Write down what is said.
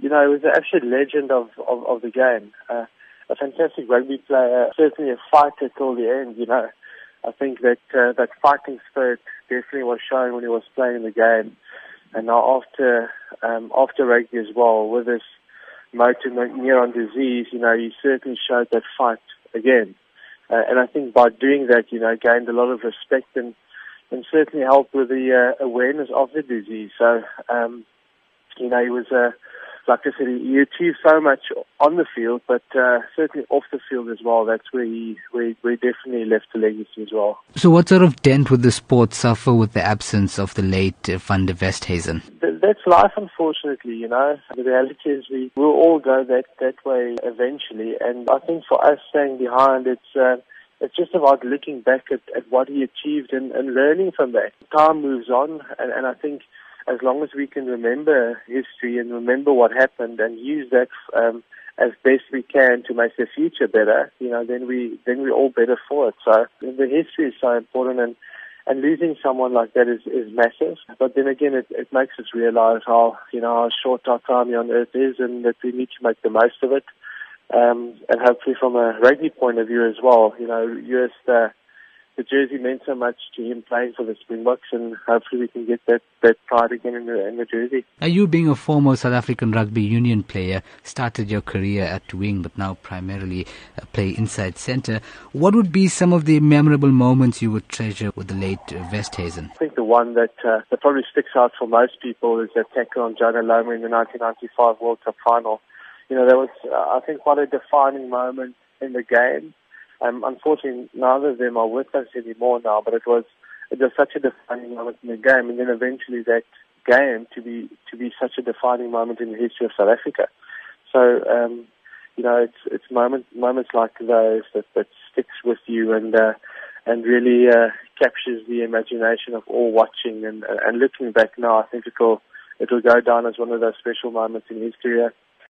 you know, he was an absolute legend of, of, of the game. Uh, a fantastic rugby player, certainly a fighter till the end, you know. I think that uh, that fighting spirit definitely was shown when he was playing the game. And now after um, after rugby as well, with this motor neuron disease, you know, he certainly showed that fight again. Uh, and I think by doing that, you know, gained a lot of respect and and certainly helped with the uh, awareness of the disease. So, um, you know, he was a like I said, he achieved so much on the field, but uh, certainly off the field as well. That's where he, where, where he definitely left a legacy as well. So, what sort of dent would the sport suffer with the absence of the late uh, Van der Westhuizen? That's life, unfortunately. You know, the reality is we will all go that that way eventually, and I think for us staying behind, it's. Uh, it's just about looking back at, at what he achieved and, and learning from that. Time moves on, and, and I think as long as we can remember history and remember what happened and use that um, as best we can to make the future better, you know, then we then we're all better for it. So the history is so important, and and losing someone like that is is massive. But then again, it it makes us realize how you know how short our time here on earth is, and that we need to make the most of it. Um, and hopefully, from a rugby point of view as well, you know, just uh, the jersey meant so much to him playing for the Springboks, and hopefully we can get that, that pride again in the, in the jersey. Now, you being a former South African rugby union player, started your career at wing, but now primarily uh, play inside centre. What would be some of the memorable moments you would treasure with the late Westhuizen? I think the one that, uh, that probably sticks out for most people is that tackle on Jonah Lomu in the 1995 World Cup final. You know, that was, uh, I think, quite a defining moment in the game um, unfortunately, neither of them are with us anymore now, but it was it was such a defining moment in the game, and then eventually that game to be to be such a defining moment in the history of South Africa. So, um, you know, it's it's moments moments like those that, that sticks with you and uh, and really uh, captures the imagination of all watching. And and looking back now, I think it'll it'll go down as one of those special moments in history.